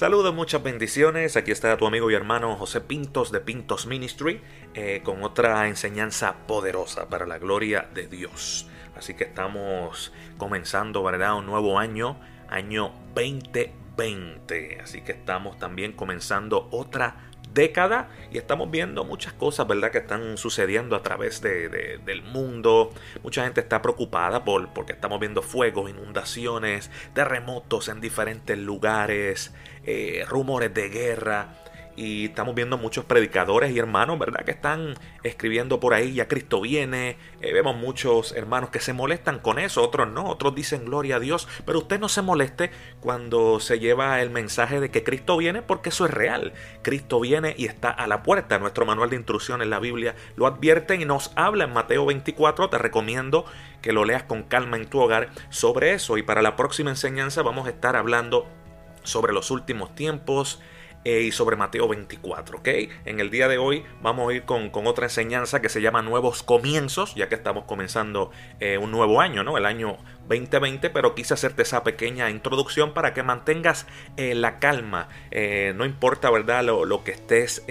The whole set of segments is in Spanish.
Saludos, muchas bendiciones. Aquí está tu amigo y hermano José Pintos de Pintos Ministry eh, con otra enseñanza poderosa para la gloria de Dios. Así que estamos comenzando, ¿verdad? Un nuevo año, año 2020. Así que estamos también comenzando otra década y estamos viendo muchas cosas, ¿verdad?, que están sucediendo a través de, del mundo. Mucha gente está preocupada por, porque estamos viendo fuegos, inundaciones, terremotos en diferentes lugares, eh, rumores de guerra. Y estamos viendo muchos predicadores y hermanos, ¿verdad? Que están escribiendo por ahí, ya Cristo viene. Eh, vemos muchos hermanos que se molestan con eso, otros no, otros dicen gloria a Dios. Pero usted no se moleste cuando se lleva el mensaje de que Cristo viene, porque eso es real. Cristo viene y está a la puerta. Nuestro manual de instrucción en la Biblia lo advierte y nos habla en Mateo 24. Te recomiendo que lo leas con calma en tu hogar sobre eso. Y para la próxima enseñanza vamos a estar hablando sobre los últimos tiempos eh, y sobre Mateo 24, ¿ok? En el día de hoy vamos a ir con, otra enseñanza que se llama Nuevos Comienzos, ya que estamos comenzando eh, un nuevo año, ¿no? El año 2020, pero quise hacerte esa pequeña introducción para que mantengas eh, la calma, no importa, ¿verdad? Lo que estés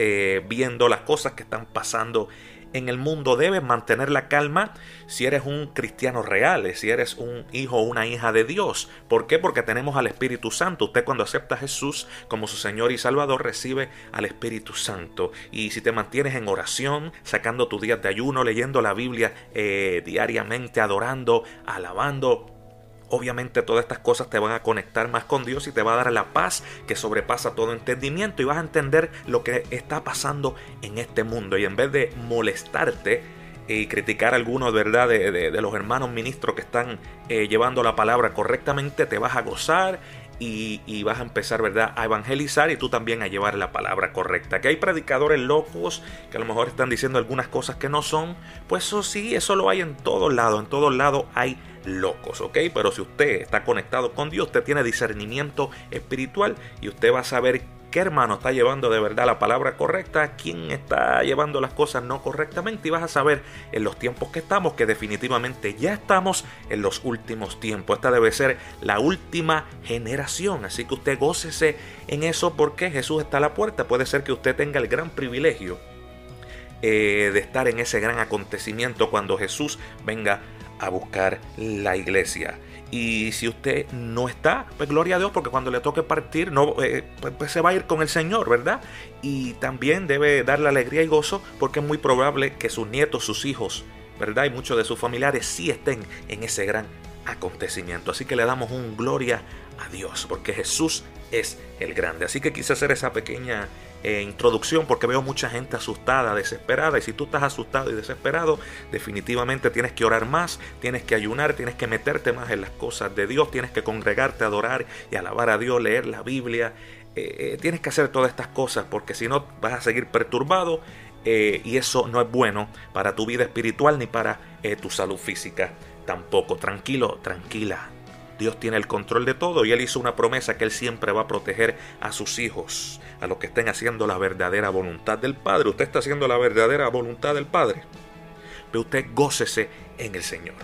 viendo, las cosas que están pasando en el mundo debes mantener la calma si eres un cristiano real, si eres un hijo o una hija de Dios. ¿Por qué? Porque tenemos al Espíritu Santo. Usted cuando acepta a Jesús como su Señor y Salvador recibe al Espíritu Santo. Y si te mantienes en oración, sacando tus días de ayuno, leyendo la Biblia eh, diariamente, adorando, alabando, Obviamente todas estas cosas te van a conectar más con Dios y te va a dar la paz que sobrepasa todo entendimiento y vas a entender lo que está pasando en este mundo. Y en vez de molestarte y criticar a algunos ¿verdad? De, los hermanos ministros que están eh, llevando la palabra correctamente, te vas a gozar y, vas a empezar, ¿verdad?, a evangelizar y tú también a llevar la palabra correcta. Que hay predicadores locos que a lo mejor están diciendo algunas cosas que no son, pues eso sí, eso lo hay en todos lados, en todos lados hay locos, ¿ok? Pero si usted está conectado con Dios, usted tiene discernimiento espiritual y usted va a saber qué hermano está llevando de verdad la palabra correcta, quién está llevando las cosas no correctamente y vas a saber en los tiempos que estamos que definitivamente ya estamos en los últimos tiempos. Esta debe ser la última generación, así que usted gócese en eso porque Jesús está a la puerta. Puede ser que usted tenga el gran privilegio eh, de estar en ese gran acontecimiento cuando Jesús venga a buscar la iglesia. Y si usted no está, pues gloria a Dios, porque cuando le toque partir, no, eh, pues, pues, se va a ir con el Señor, ¿verdad? Y también debe darle alegría y gozo, porque es muy probable que sus nietos, sus hijos, ¿verdad? Y muchos de sus familiares sí estén en ese gran acontecimiento. Así que le damos un gloria a Dios, porque Jesús es el grande. Así que quise hacer esa pequeña eh, introducción porque veo mucha gente asustada, desesperada. Y si tú estás asustado y desesperado, definitivamente tienes que orar más, tienes que ayunar, tienes que meterte más en las cosas de Dios, tienes que congregarte, adorar y alabar a Dios, leer la Biblia. Eh, eh, tienes que hacer todas estas cosas porque si no vas a seguir perturbado y eso no es bueno para tu vida espiritual ni para tu salud física tampoco. Tranquilo, tranquila. Dios tiene el control de todo y Él hizo una promesa que Él siempre va a proteger a sus hijos, a los que estén haciendo la verdadera voluntad del Padre. Usted está haciendo la verdadera voluntad del Padre. Pero usted gócese en el Señor.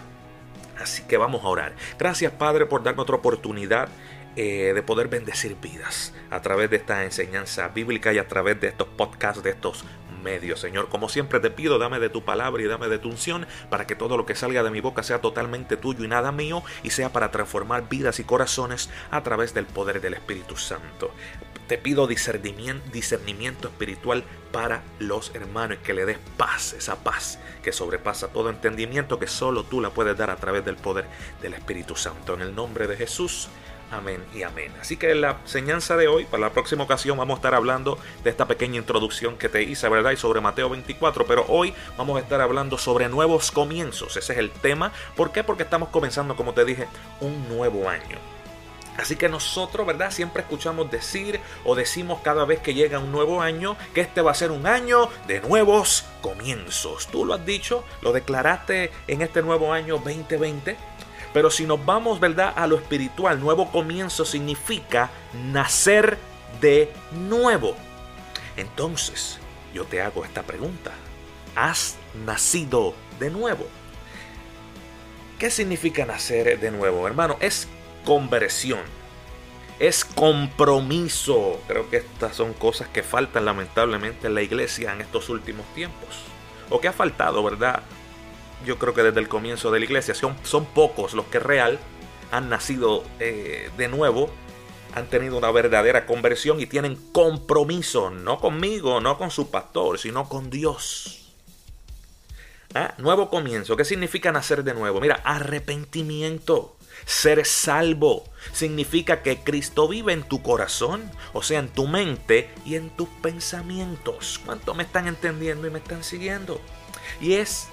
Así que vamos a orar. Gracias Padre por darme otra oportunidad eh, de poder bendecir vidas a través de esta enseñanza bíblica y a través de estos podcasts, de estos medio, Señor. Como siempre te pido, dame de tu palabra y dame de tu unción para que todo lo que salga de mi boca sea totalmente tuyo y nada mío y sea para transformar vidas y corazones a través del poder del Espíritu Santo. Te pido discernimiento, discernimiento espiritual para los hermanos que le des paz, esa paz que sobrepasa todo entendimiento que solo tú la puedes dar a través del poder del Espíritu Santo. En el nombre de Jesús. Amén y amén. Así que la enseñanza de hoy, para la próxima ocasión, vamos a estar hablando de esta pequeña introducción que te hice, ¿verdad? Y sobre Mateo 24. Pero hoy vamos a estar hablando sobre nuevos comienzos. Ese es el tema. ¿Por qué? Porque estamos comenzando, como te dije, un nuevo año. Así que nosotros, ¿verdad? Siempre escuchamos decir o decimos cada vez que llega un nuevo año que este va a ser un año de nuevos comienzos. Tú lo has dicho, lo declaraste en este nuevo año 2020. Pero si nos vamos, ¿verdad? A lo espiritual, nuevo comienzo significa nacer de nuevo. Entonces, yo te hago esta pregunta. ¿Has nacido de nuevo? ¿Qué significa nacer de nuevo, hermano? Es conversión. Es compromiso. Creo que estas son cosas que faltan lamentablemente en la iglesia en estos últimos tiempos. O que ha faltado, ¿verdad? Yo creo que desde el comienzo de la iglesia son, son pocos los que real han nacido eh, de nuevo, han tenido una verdadera conversión y tienen compromiso, no conmigo, no con su pastor, sino con Dios. ¿Ah? Nuevo comienzo. ¿Qué significa nacer de nuevo? Mira, arrepentimiento. Ser salvo significa que Cristo vive en tu corazón, o sea, en tu mente y en tus pensamientos. ¿Cuánto me están entendiendo y me están siguiendo? Y es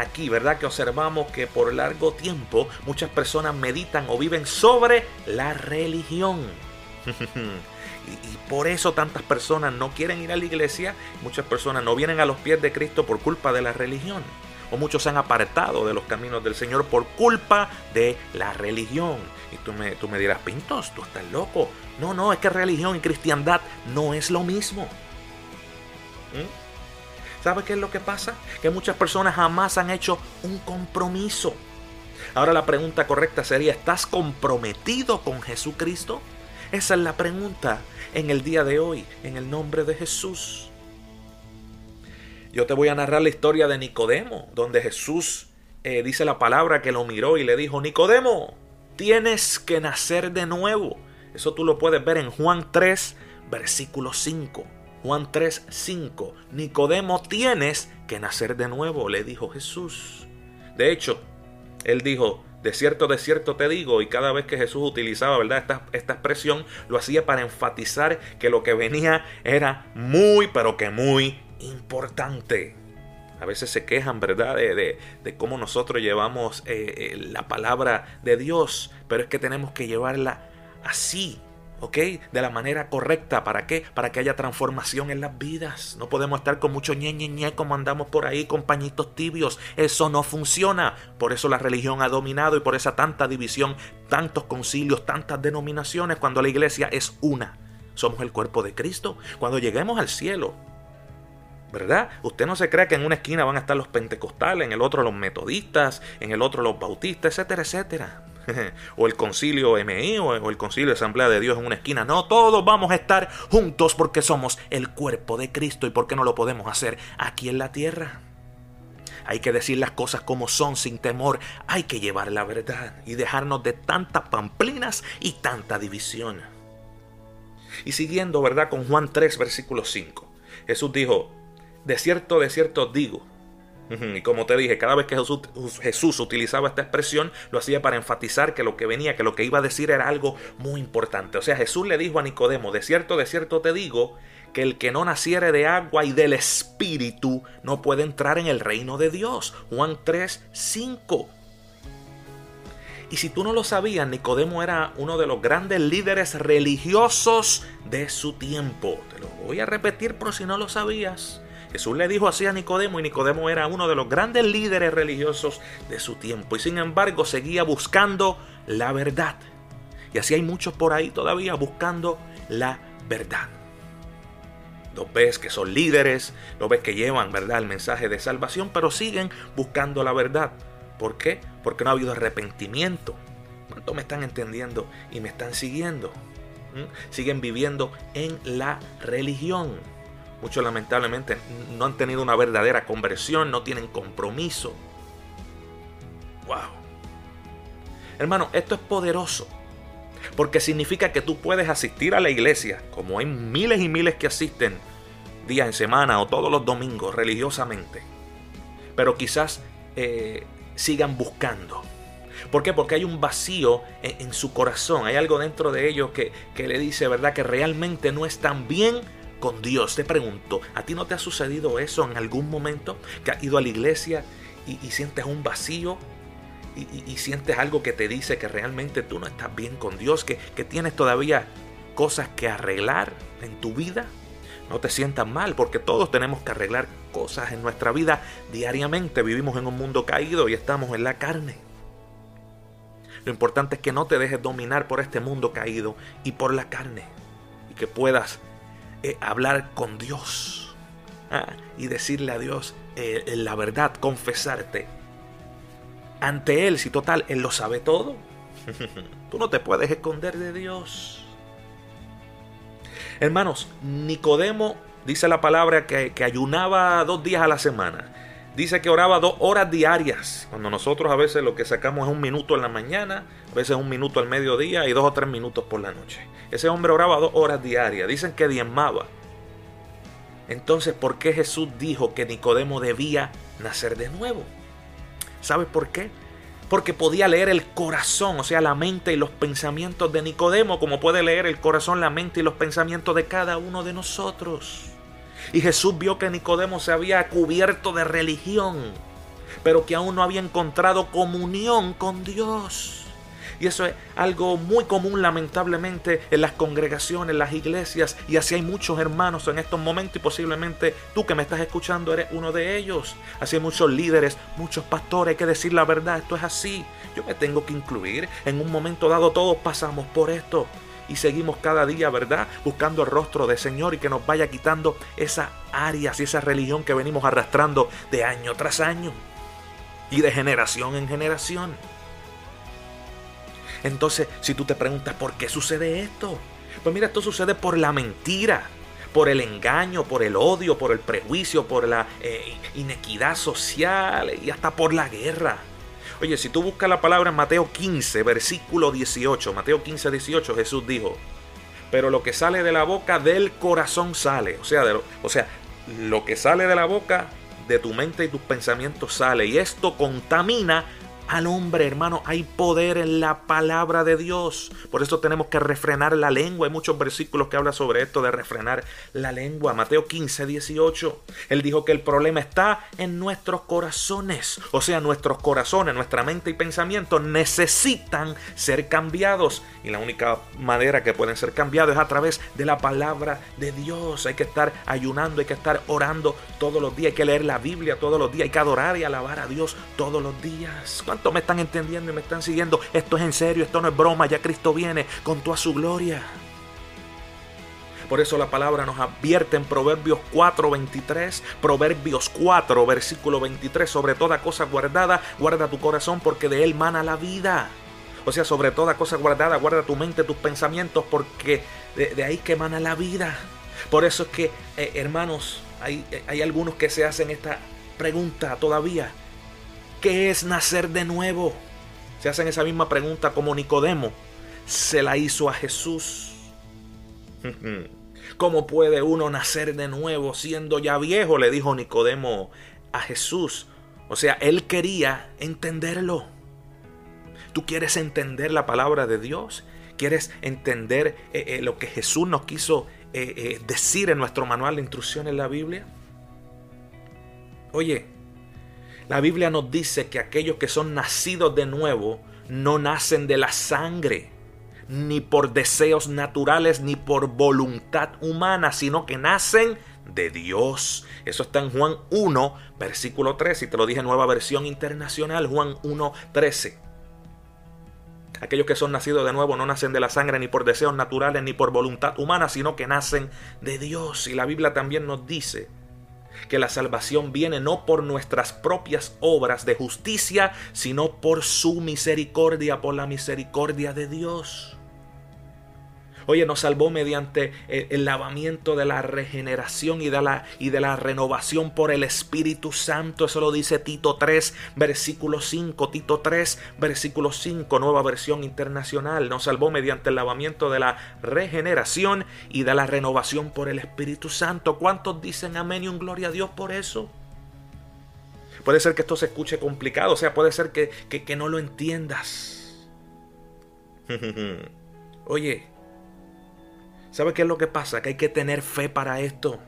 aquí, ¿verdad? Que observamos que por largo tiempo muchas personas meditan o viven sobre la religión. y, por eso tantas personas no quieren ir a la iglesia, muchas personas no vienen a los pies de Cristo por culpa de la religión o muchos se han apartado de los caminos del Señor por culpa de la religión. Y tú me, tú me dirás, Pintos, tú estás loco. No, no, es que religión y cristiandad no es lo mismo. ¿Mm? ¿Sabes qué es lo que pasa? Que muchas personas jamás han hecho un compromiso. Ahora la pregunta correcta sería, ¿estás comprometido con Jesucristo? Esa es la pregunta en el día de hoy, en el nombre de Jesús. Yo te voy a narrar la historia de Nicodemo, donde Jesús eh, dice la palabra que lo miró y le dijo, Nicodemo, tienes que nacer de nuevo. Eso tú lo puedes ver en Juan 3, versículo 5. Juan 3, 5. Nicodemo, tienes que nacer de nuevo, le dijo Jesús. De hecho, él dijo, de cierto, de cierto te digo, y cada vez que Jesús utilizaba ¿verdad? Esta, esta, expresión, lo hacía para enfatizar que lo que venía era muy, pero que muy importante. A veces se quejan, ¿verdad?, de, cómo nosotros llevamos eh, eh, la palabra de Dios, pero es que tenemos que llevarla así, ¿ok? De la manera correcta. ¿Para qué? Para que haya transformación en las vidas. No podemos estar con mucho ñe, ñe, ñe como andamos por ahí con pañitos tibios. Eso no funciona. Por eso la religión ha dominado y por esa tanta división, tantos concilios, tantas denominaciones, cuando la iglesia es una. Somos el cuerpo de Cristo. Cuando lleguemos al cielo, ¿verdad? Usted no se cree que en una esquina van a estar los pentecostales, en el otro los metodistas, en el otro los bautistas, etcétera, etcétera. o el concilio MI o el concilio Asamblea de Dios en una esquina. No, todos vamos a estar juntos porque somos el cuerpo de Cristo y porque no lo podemos hacer aquí en la tierra. Hay que decir las cosas como son sin temor. Hay que llevar la verdad y dejarnos de tantas pamplinas y tanta división. Y siguiendo, ¿verdad? Con Juan 3, versículo 5. Jesús dijo, de cierto, de cierto digo. Y como te dije, cada vez que Jesús, utilizaba esta expresión, lo hacía para enfatizar que lo que venía, que lo que iba a decir era algo muy importante. O sea, Jesús le dijo a Nicodemo, de cierto, de cierto te digo, que el que no naciere de agua y del Espíritu no puede entrar en el reino de Dios. Juan 3, 5. Y si tú no lo sabías, Nicodemo era uno de los grandes líderes religiosos de su tiempo. Te lo voy a repetir por si no lo sabías. Jesús le dijo así a Nicodemo y Nicodemo era uno de los grandes líderes religiosos de su tiempo y sin embargo seguía buscando la verdad. Y así hay muchos por ahí todavía buscando la verdad. Los ves que son líderes, los ves que llevan, ¿verdad?, el mensaje de salvación, pero siguen buscando la verdad. ¿Por qué? Porque no ha habido arrepentimiento. ¿Cuánto me están entendiendo y me están siguiendo? ¿Mm? Siguen viviendo en la religión. Muchos lamentablemente no han tenido una verdadera conversión, no tienen compromiso. Wow. Hermano, esto es poderoso. Porque significa que tú puedes asistir a la iglesia, como hay miles y miles que asisten día en semana o todos los domingos religiosamente. Pero quizás eh, sigan buscando. ¿Por qué? Porque hay un vacío en, en, su corazón. Hay algo dentro de ellos que, que le dice, ¿verdad? Que realmente no están bien con Dios. Te pregunto, ¿a ti no te ha sucedido eso en algún momento? Que has ido a la iglesia y, sientes un vacío y, sientes algo que te dice que realmente tú no estás bien con Dios, que, que tienes todavía cosas que arreglar en tu vida, no te sientas mal, porque todos tenemos que arreglar cosas en nuestra vida diariamente. Vivimos en un mundo caído y estamos en la carne. Lo importante es que no te dejes dominar por este mundo caído y por la carne. Y que puedas eh, hablar con Dios ah, y decirle a Dios eh, la verdad, confesarte ante Él, si total, Él lo sabe todo. Tú no te puedes esconder de Dios. Hermanos, Nicodemo dice la palabra que, que, ayunaba dos días a la semana. Dice que oraba dos horas diarias. Cuando nosotros a veces lo que sacamos es un minuto en la mañana, veces un minuto al mediodía y dos o tres minutos por la noche. Ese hombre oraba dos horas diarias. Dicen que diezmaba. Entonces, ¿por qué Jesús dijo que Nicodemo debía nacer de nuevo? ¿Sabes por qué? Porque podía leer el corazón, o sea, la mente y los pensamientos de Nicodemo, como puede leer el corazón, la mente y los pensamientos de cada uno de nosotros. Y Jesús vio que Nicodemo se había cubierto de religión, pero que aún no había encontrado comunión con Dios. Y eso es algo muy común lamentablemente en las congregaciones, en las iglesias. Y así hay muchos hermanos en estos momentos y posiblemente tú que me estás escuchando eres uno de ellos. Así hay muchos líderes, muchos pastores. Hay que decir la verdad, esto es así. Yo me tengo que incluir. En un momento dado todos pasamos por esto. Y seguimos cada día, ¿verdad? Buscando el rostro del Señor y que nos vaya quitando esas áreas y esa religión que venimos arrastrando de año tras año y de generación en generación. Entonces, si tú te preguntas por qué sucede esto, pues mira, esto sucede por la mentira, por el engaño, por el odio, por el prejuicio, por la eh, inequidad social y hasta por la guerra. Oye, si tú buscas la palabra en Mateo 15, versículo 18, Mateo 15, 18, Jesús dijo, pero lo que sale de la boca del corazón sale, o sea, o sea, lo que sale de la boca de tu mente y tus pensamientos sale y esto contamina al hombre, hermano. Hay poder en la palabra de Dios. Por eso tenemos que refrenar la lengua. Hay muchos versículos que hablan sobre esto de refrenar la lengua. Mateo 15, 18. Él dijo que el problema está en nuestros corazones. O sea, nuestros corazones, nuestra mente y pensamiento necesitan ser cambiados. Y la única manera que pueden ser cambiados es a través de la palabra de Dios. Hay que estar ayunando, hay que estar orando todos los días. Hay que leer la Biblia todos los días. Hay que adorar y alabar a Dios todos los días me están entendiendo y me están siguiendo? Esto es en serio, esto no es broma, ya Cristo viene con toda su gloria. Por eso la palabra nos advierte en Proverbios 4, 23, Proverbios 4, versículo 23, sobre toda cosa guardada, guarda tu corazón porque de él mana la vida. O sea, sobre toda cosa guardada, guarda tu mente, tus pensamientos, porque de, ahí que mana la vida. Por eso es que, eh, hermanos, hay, hay algunos que se hacen esta pregunta todavía. ¿Qué es nacer de nuevo? Se hacen esa misma pregunta como Nicodemo se la hizo a Jesús. ¿Cómo puede uno nacer de nuevo siendo ya viejo? Le dijo Nicodemo a Jesús. O sea, él quería entenderlo. ¿Tú quieres entender la palabra de Dios? ¿Quieres entender eh, eh, lo que Jesús nos quiso eh, decir en nuestro manual de instrucciones en la Biblia? Oye, la Biblia nos dice que aquellos que son nacidos de nuevo no nacen de la sangre, ni por deseos naturales, ni por voluntad humana, sino que nacen de Dios. Eso está en Juan 1, versículo 13, y te lo dije en nueva versión internacional, Juan 1, 13. Aquellos que son nacidos de nuevo no nacen de la sangre ni por deseos naturales ni por voluntad humana, sino que nacen de Dios. Y la Biblia también nos dice que la salvación viene no por nuestras propias obras de justicia, sino por su misericordia, por la misericordia de Dios. Oye, nos salvó mediante el lavamiento de la regeneración y de la, y de la renovación por el Espíritu Santo. Eso lo dice Tito 3, versículo 5. Tito 3, versículo 5, nueva versión internacional. Nos salvó mediante el lavamiento de la regeneración y de la renovación por el Espíritu Santo. ¿Cuántos dicen amén y un gloria a Dios por eso? Puede ser que esto se escuche complicado, o sea, puede ser que, que no lo entiendas. Oye, ¿Sabe qué es lo que pasa? Que hay que tener fe para esto.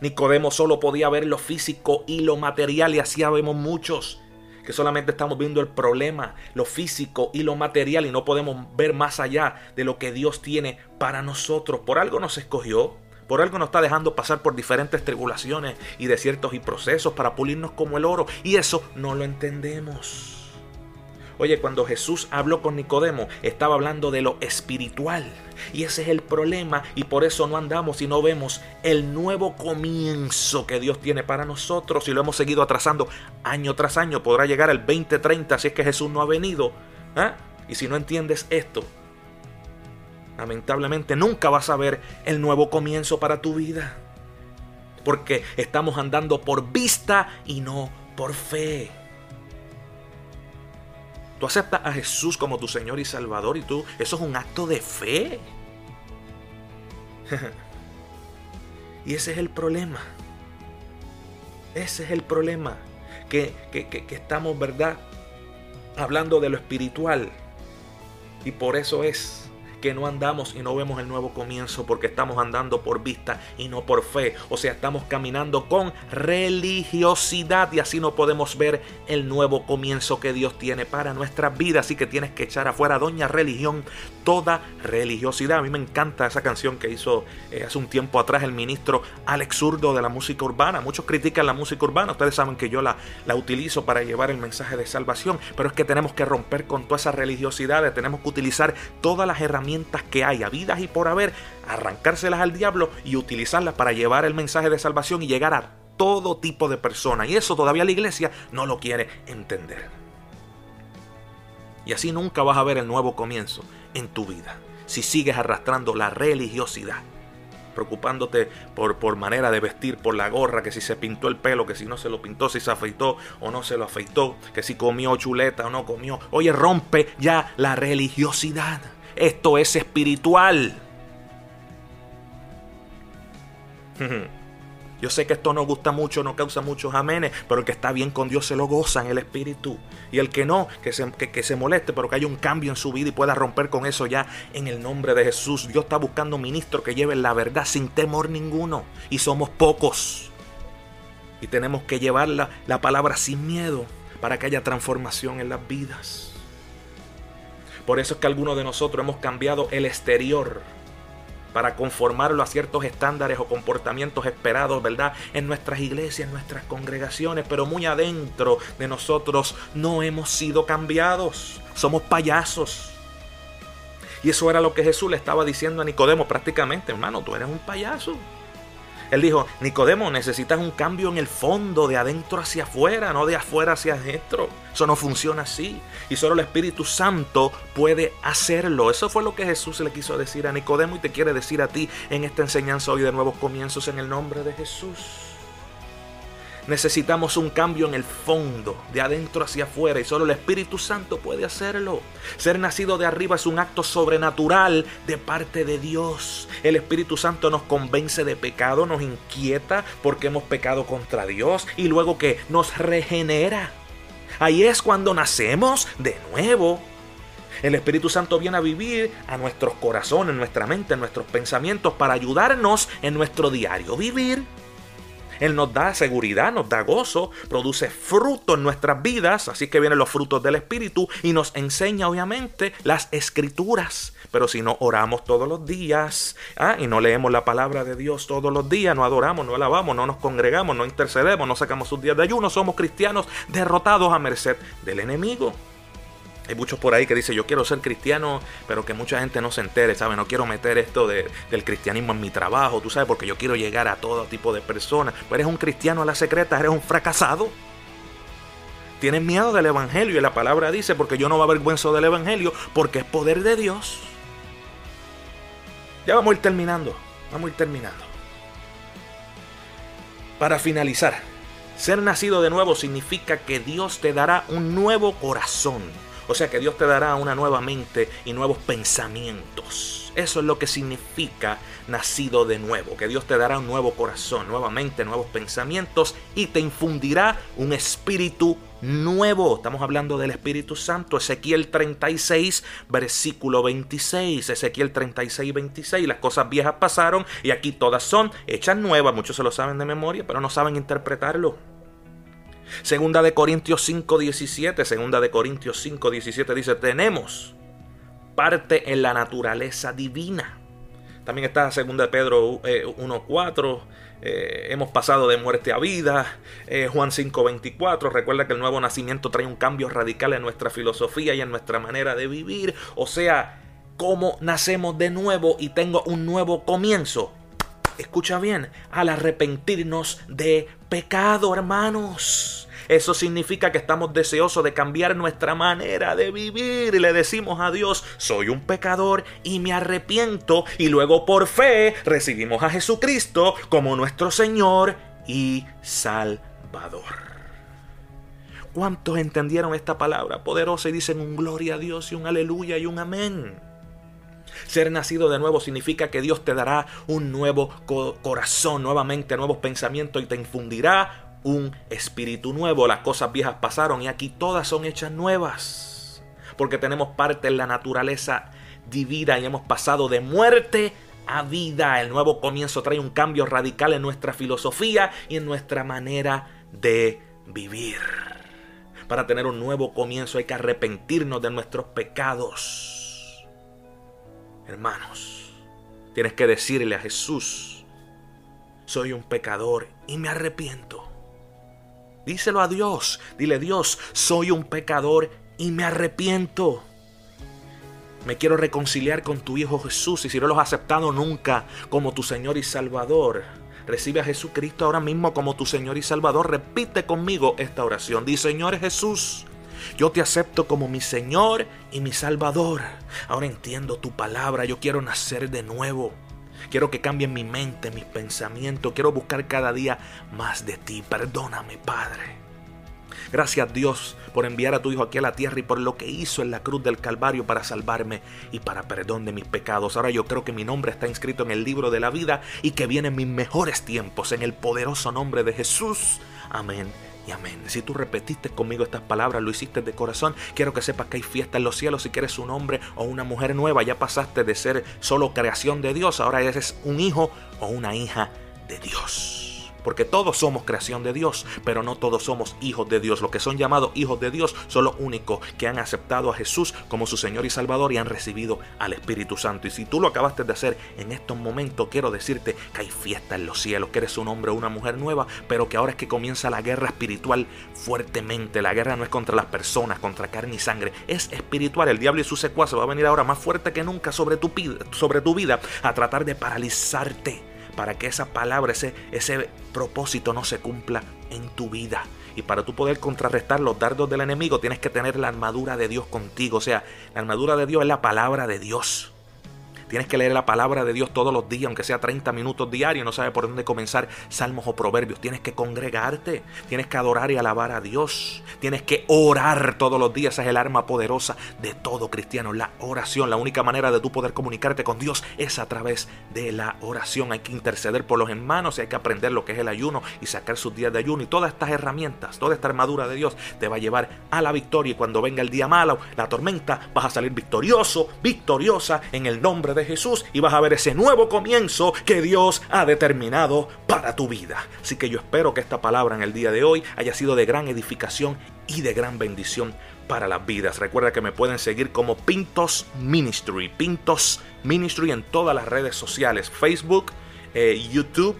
Nicodemo solo podía ver lo físico y lo material y así vemos muchos que solamente estamos viendo el problema, lo físico y lo material y no podemos ver más allá de lo que Dios tiene para nosotros. Por algo nos escogió, por algo nos está dejando pasar por diferentes tribulaciones y desiertos y procesos para pulirnos como el oro y eso no lo entendemos. Oye, cuando Jesús habló con Nicodemo, estaba hablando de lo espiritual. Y ese es el problema y por eso no andamos y no vemos el nuevo comienzo que Dios tiene para nosotros y lo hemos seguido atrasando año tras año. Podrá llegar el 2030 si es que Jesús no ha venido. ¿ah? Y si no entiendes esto, lamentablemente nunca vas a ver el nuevo comienzo para tu vida. Porque estamos andando por vista y no por fe. Tú aceptas a Jesús como tu Señor y Salvador y tú, eso es un acto de fe. y ese es el problema. Ese es el problema. Que, que, que, estamos, ¿verdad? Hablando de lo espiritual. Y por eso es que no andamos y no vemos el nuevo comienzo porque estamos andando por vista y no por fe. O sea, estamos caminando con religiosidad y así no podemos ver el nuevo comienzo que Dios tiene para nuestra vida. Así que tienes que echar afuera, doña religión, toda religiosidad. A mí me encanta esa canción que hizo eh, hace un tiempo atrás el ministro Alex Zurdo de la música urbana. Muchos critican la música urbana. Ustedes saben que yo la, la utilizo para llevar el mensaje de salvación. Pero es que tenemos que romper con todas esas religiosidades. Tenemos que utilizar todas las herramientas que hay habidas y por haber, arrancárselas al diablo y utilizarlas para llevar el mensaje de salvación y llegar a todo tipo de personas. Y eso todavía la iglesia no lo quiere entender. Y así nunca vas a ver el nuevo comienzo en tu vida. Si sigues arrastrando la religiosidad preocupándote por, por manera de vestir, por la gorra, que si se pintó el pelo, que si no se lo pintó, si se afeitó o no se lo afeitó, que si comió chuleta o no comió. Oye, rompe ya la religiosidad. Esto es espiritual. Yo sé que esto no gusta mucho, no causa muchos amenes, pero el que está bien con Dios se lo goza en el espíritu. Y el que no, que se, que, se moleste, pero que haya un cambio en su vida y pueda romper con eso ya en el nombre de Jesús. Dios está buscando ministros que lleven la verdad sin temor ninguno. Y somos pocos. Y tenemos que llevar la, la palabra sin miedo para que haya transformación en las vidas. Por eso es que algunos de nosotros hemos cambiado el exterior para conformarlo a ciertos estándares o comportamientos esperados, ¿verdad? En nuestras iglesias, en nuestras congregaciones, pero muy adentro de nosotros no hemos sido cambiados. Somos payasos. Y eso era lo que Jesús le estaba diciendo a Nicodemo prácticamente, hermano, tú eres un payaso. Él dijo, Nicodemo, necesitas un cambio en el fondo, de adentro hacia afuera, no de afuera hacia adentro. Eso no funciona así. Y solo el Espíritu Santo puede hacerlo. Eso fue lo que Jesús le quiso decir a Nicodemo y te quiere decir a ti en esta enseñanza hoy de nuevos comienzos en el nombre de Jesús. Necesitamos un cambio en el fondo, de adentro hacia afuera, y solo el Espíritu Santo puede hacerlo. Ser nacido de arriba es un acto sobrenatural de parte de Dios. El Espíritu Santo nos convence de pecado, nos inquieta porque hemos pecado contra Dios y luego que nos regenera. Ahí es cuando nacemos de nuevo. El Espíritu Santo viene a vivir a nuestros corazones, nuestra mente, en nuestros pensamientos para ayudarnos en nuestro diario vivir. Él nos da seguridad, nos da gozo, produce fruto en nuestras vidas, así que vienen los frutos del Espíritu y nos enseña obviamente las escrituras. Pero si no oramos todos los días ¿ah? y no leemos la palabra de Dios todos los días, no adoramos, no alabamos, no nos congregamos, no intercedemos, no sacamos sus días de ayuno, somos cristianos derrotados a merced del enemigo. Hay muchos por ahí que dicen, yo quiero ser cristiano, pero que mucha gente no se entere, ¿sabes? No quiero meter esto del cristianismo en mi trabajo, tú sabes, porque yo quiero llegar a todo tipo de personas. Pero eres un cristiano a la secreta, eres un fracasado. Tienes miedo del Evangelio y la palabra dice, porque yo no me avergüenzo del Evangelio, porque es poder de Dios. Ya vamos a ir terminando, vamos a ir terminando. Para finalizar, ser nacido de nuevo significa que Dios te dará un nuevo corazón o sea que Dios te dará una nueva mente y nuevos pensamientos. Eso es lo que significa nacido de nuevo, que Dios te dará un nuevo corazón, nuevamente nuevos pensamientos y te infundirá un espíritu nuevo. Estamos hablando del Espíritu Santo. Ezequiel 36, versículo 26. Ezequiel 36, 26. Las cosas viejas pasaron y aquí todas son hechas nuevas. Muchos se lo saben de memoria, pero no saben interpretarlo. Segunda de Corintios 5:17, segunda de Corintios 5:17 dice, "Tenemos parte en la naturaleza divina." También está segunda de Pedro 1:4, eh, eh, hemos pasado de muerte a vida. Eh, Juan 5:24, recuerda que el nuevo nacimiento trae un cambio radical en nuestra filosofía y en nuestra manera de vivir. O sea, cómo nacemos de nuevo y tengo un nuevo comienzo. Escucha bien, al arrepentirnos de pecado, hermanos. Eso significa que estamos deseosos de cambiar nuestra manera de vivir y le decimos a Dios, soy un pecador y me arrepiento y luego por fe recibimos a Jesucristo como nuestro Señor y Salvador. ¿Cuántos entendieron esta palabra poderosa y dicen un gloria a Dios y un aleluya y un amén? Ser nacido de nuevo significa que Dios te dará un nuevo corazón, nuevamente nuevos pensamientos y te infundirá un espíritu nuevo. Las cosas viejas pasaron y aquí todas son hechas nuevas. Porque tenemos parte en la naturaleza divina y hemos pasado de muerte a vida. El nuevo comienzo trae un cambio radical en nuestra filosofía y en nuestra manera de vivir. Para tener un nuevo comienzo hay que arrepentirnos de nuestros pecados Hermanos, tienes que decirle a Jesús, soy un pecador y me arrepiento. Díselo a Dios, dile Dios, soy un pecador y me arrepiento. Me quiero reconciliar con tu Hijo Jesús y si no lo has aceptado nunca como tu Señor y Salvador, recibe a Jesucristo ahora mismo como tu Señor y Salvador. Repite conmigo esta oración. Di Señor Jesús, yo te acepto como mi Señor y mi Salvador. Ahora entiendo tu palabra. Yo quiero nacer de nuevo. Quiero que cambie mi mente, mis pensamientos. Quiero buscar cada día más de ti. Perdóname, Padre. Gracias Dios por enviar a tu Hijo aquí a la tierra y por lo que hizo en la cruz del Calvario para salvarme y para perdón de mis pecados. Ahora yo creo que mi nombre está inscrito en el libro de la vida y que vienen mis mejores tiempos en el poderoso nombre de Jesús. Amén y amén. Si tú repetiste conmigo estas palabras, lo hiciste de corazón, quiero que sepas que hay fiesta en los cielos si quieres un hombre o una mujer nueva. Ya pasaste de ser solo creación de Dios, ahora eres un hijo o una hija de Dios. Porque todos somos creación de Dios, pero no todos somos hijos de Dios. Los que son llamados hijos de Dios son los únicos que han aceptado a Jesús como su Señor y Salvador y han recibido al Espíritu Santo. Y si tú lo acabaste de hacer en estos momentos, quiero decirte que hay fiesta en los cielos, que eres un hombre o una mujer nueva, pero que ahora es que comienza la guerra espiritual fuertemente. La guerra no es contra las personas, contra carne y sangre, es espiritual. El diablo y su secuaces va a venir ahora más fuerte que nunca sobre tu, sobre tu vida a tratar de paralizarte para que esa palabra, ese, ese propósito no se cumpla en tu vida. Y para tú poder contrarrestar los dardos del enemigo tienes que tener la armadura de Dios contigo. O sea, la armadura de Dios es la palabra de Dios. Tienes que leer la palabra de Dios todos los días, aunque sea 30 minutos diarios. No sabes por dónde comenzar salmos o proverbios. Tienes que congregarte. Tienes que adorar y alabar a Dios. Tienes que orar todos los días. Esa es el arma poderosa de todo cristiano. La oración. La única manera de tú poder comunicarte con Dios es a través de la oración. Hay que interceder por los hermanos y hay que aprender lo que es el ayuno y sacar sus días de ayuno. Y todas estas herramientas, toda esta armadura de Dios te va a llevar a la victoria. Y cuando venga el día malo, la tormenta, vas a salir victorioso, victoriosa en el nombre de Jesús y vas a ver ese nuevo comienzo que Dios ha determinado para tu vida. Así que yo espero que esta palabra en el día de hoy haya sido de gran edificación y de gran bendición para las vidas. Recuerda que me pueden seguir como Pintos Ministry, Pintos Ministry en todas las redes sociales, Facebook, eh, YouTube,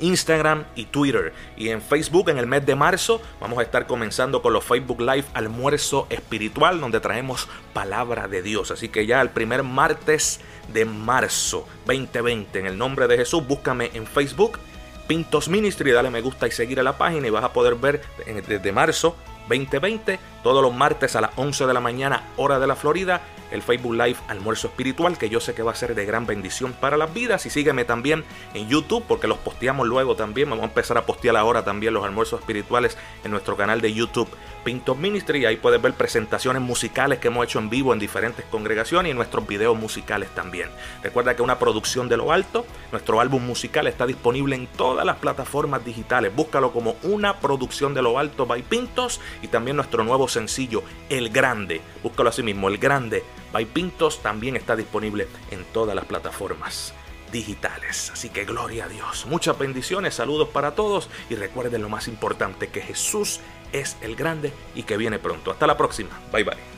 Instagram y Twitter. Y en Facebook en el mes de marzo vamos a estar comenzando con los Facebook Live Almuerzo Espiritual donde traemos palabra de Dios. Así que ya el primer martes de marzo 2020 en el nombre de Jesús búscame en Facebook. Pintos Ministry, dale me gusta y seguir a la página y vas a poder ver desde marzo 2020, todos los martes a las 11 de la mañana, hora de la Florida, el Facebook Live Almuerzo Espiritual, que yo sé que va a ser de gran bendición para las vidas. Y sígueme también en YouTube, porque los posteamos luego también. Vamos a empezar a postear ahora también los almuerzos espirituales en nuestro canal de YouTube Pinto Ministry. Ahí puedes ver presentaciones musicales que hemos hecho en vivo en diferentes congregaciones y nuestros videos musicales también. Recuerda que una producción de lo alto, nuestro álbum musical está disponible en todas las plataformas digitales. Búscalo como una producción de lo alto by Pintos y también nuestro nuevo sencillo, El Grande. Búscalo así mismo, El Grande by Pintos también está disponible en todas las plataformas. digitales. Así que gloria a Dios. Muchas bendiciones, saludos para todos y recuerden lo más importante, que Jesús es el grande y que viene pronto. Hasta la próxima. Bye bye.